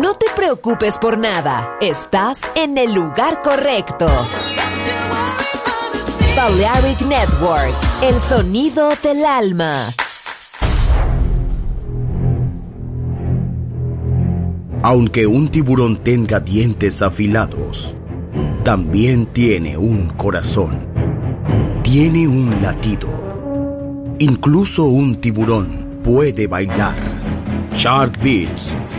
No te preocupes por nada, estás en el lugar correcto. Balearic Network, el sonido del alma. Aunque un tiburón tenga dientes afilados, también tiene un corazón. Tiene un latido. Incluso un tiburón puede bailar. Shark Beats,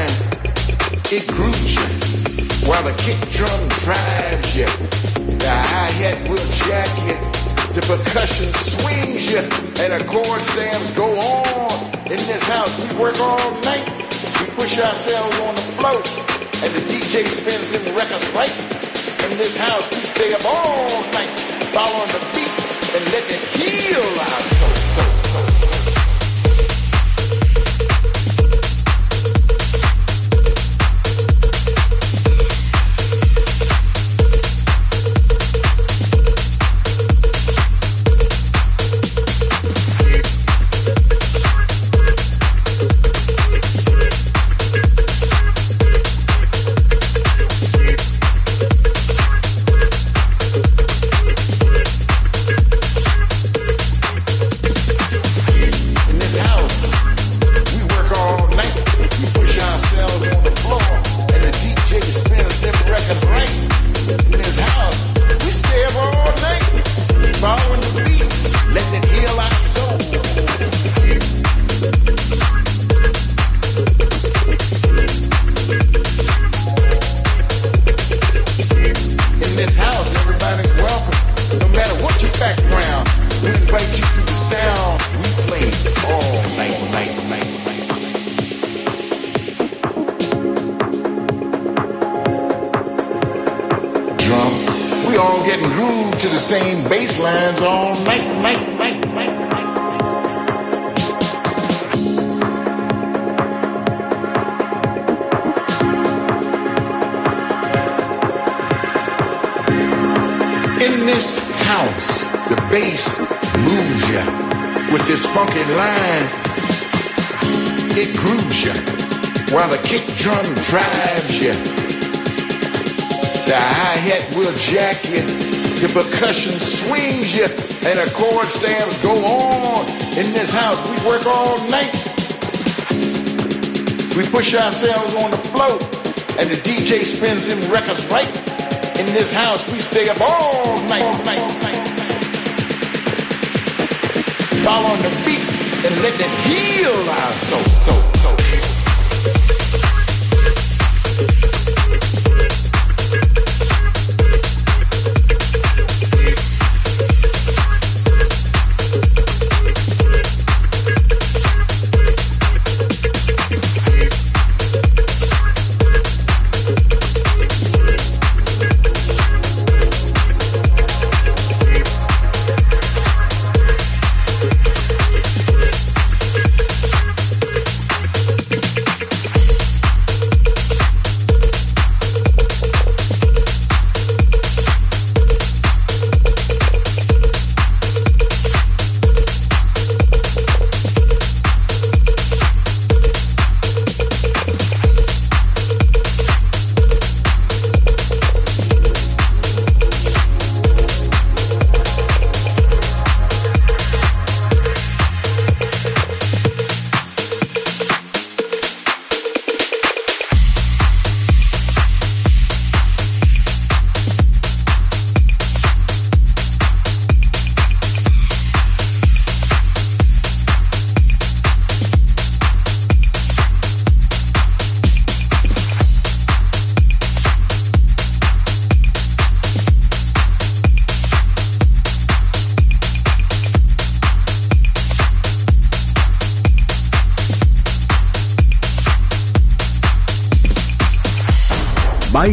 mind, it grooves you, while the kick drum drives you. The hi-hat will jack you, the percussion swings you, and the chord stands go on. In this house, we work all night, we push ourselves on the floor, and the DJ spins in records right. In this house, we stay up all night, following the beat, and let it heal our soul, soul, soul. In this house, the bass moves ya with this funky line. It grooves ya while the kick drum drives ya. The hi-hat will jack ya, the percussion swings ya, and the chord stamps go on. In this house, we work all night. We push ourselves on the floor, and the DJ spins them records right in this house, we stay up all night, night, night. Fall on the feet and let them heal our soul, soul, soul.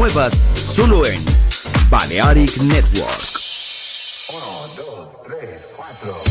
Nuevas solo en Balearic Network. Shark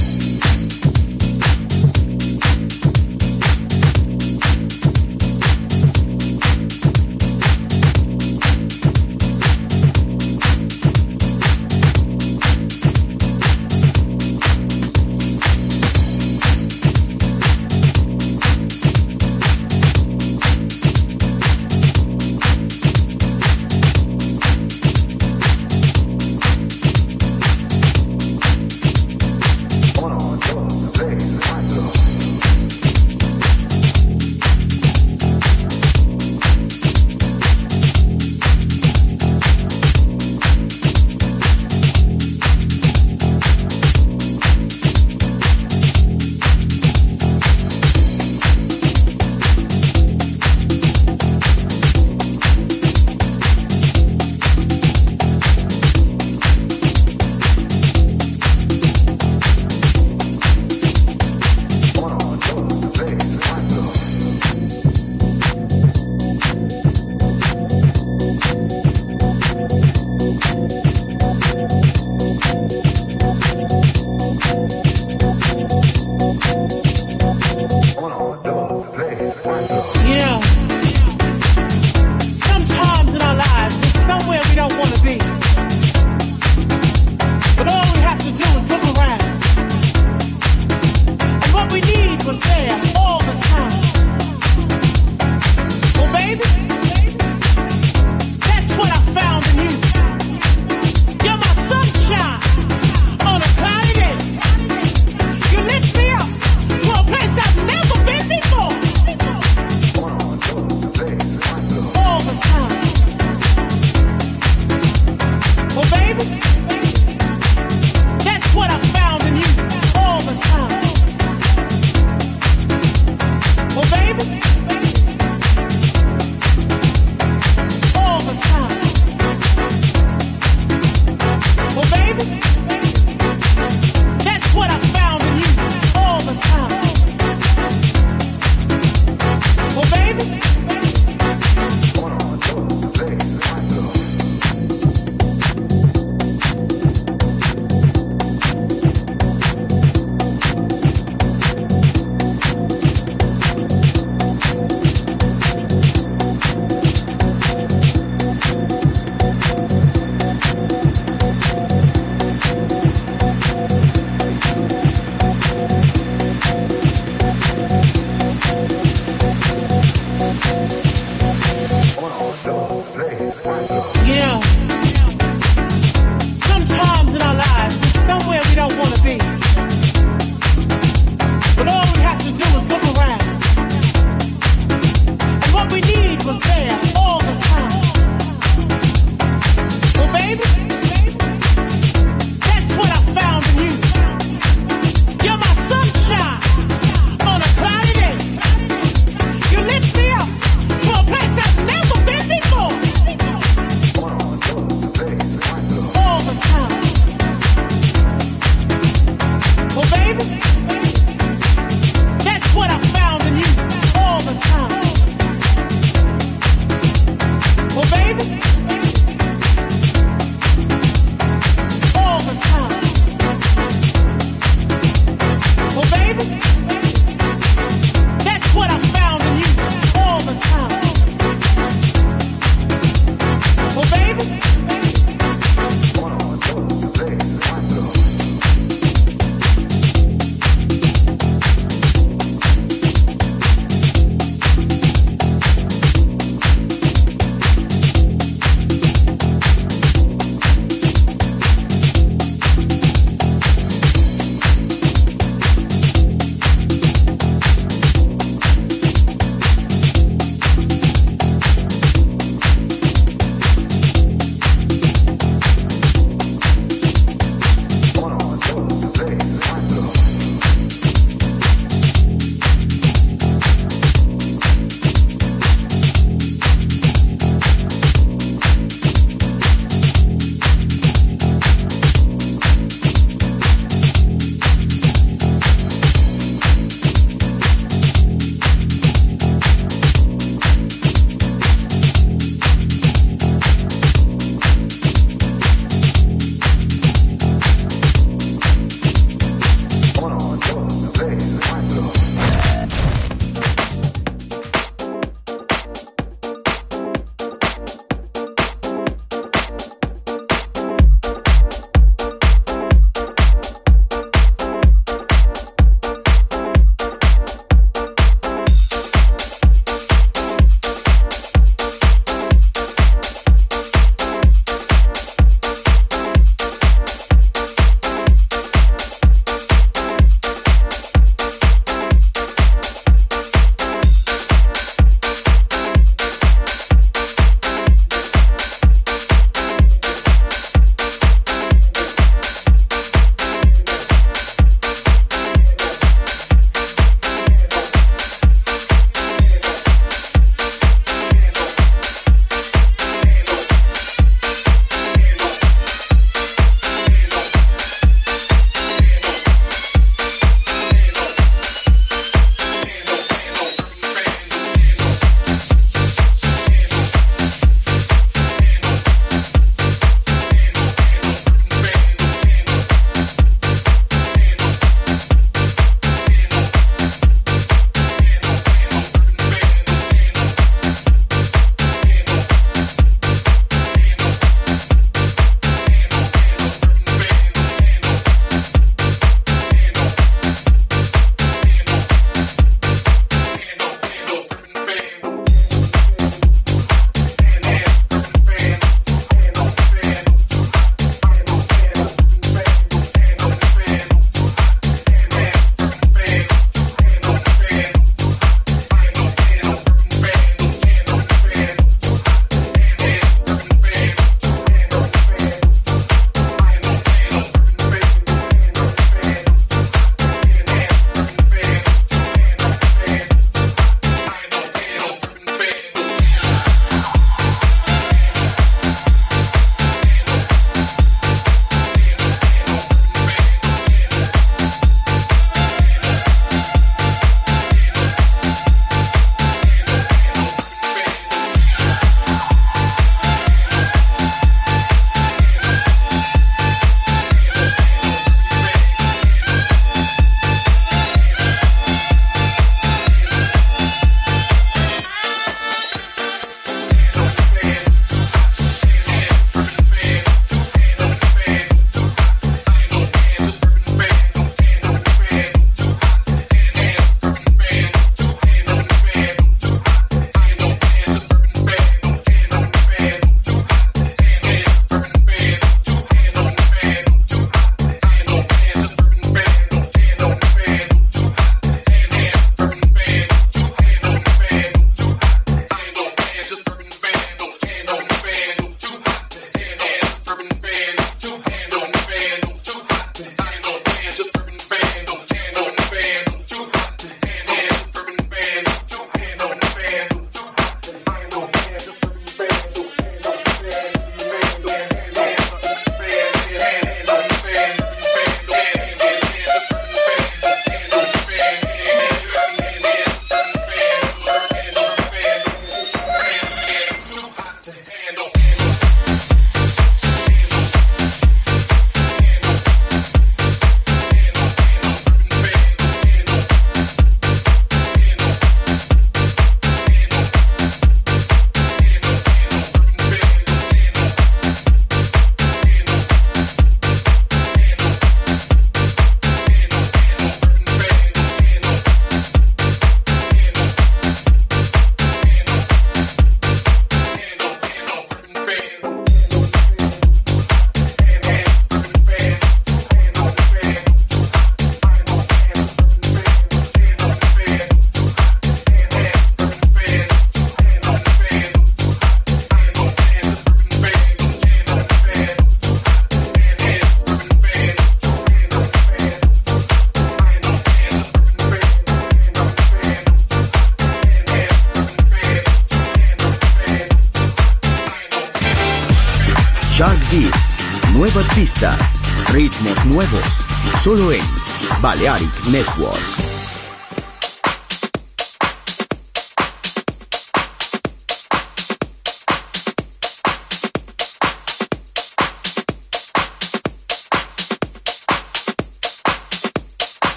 Balearic Network.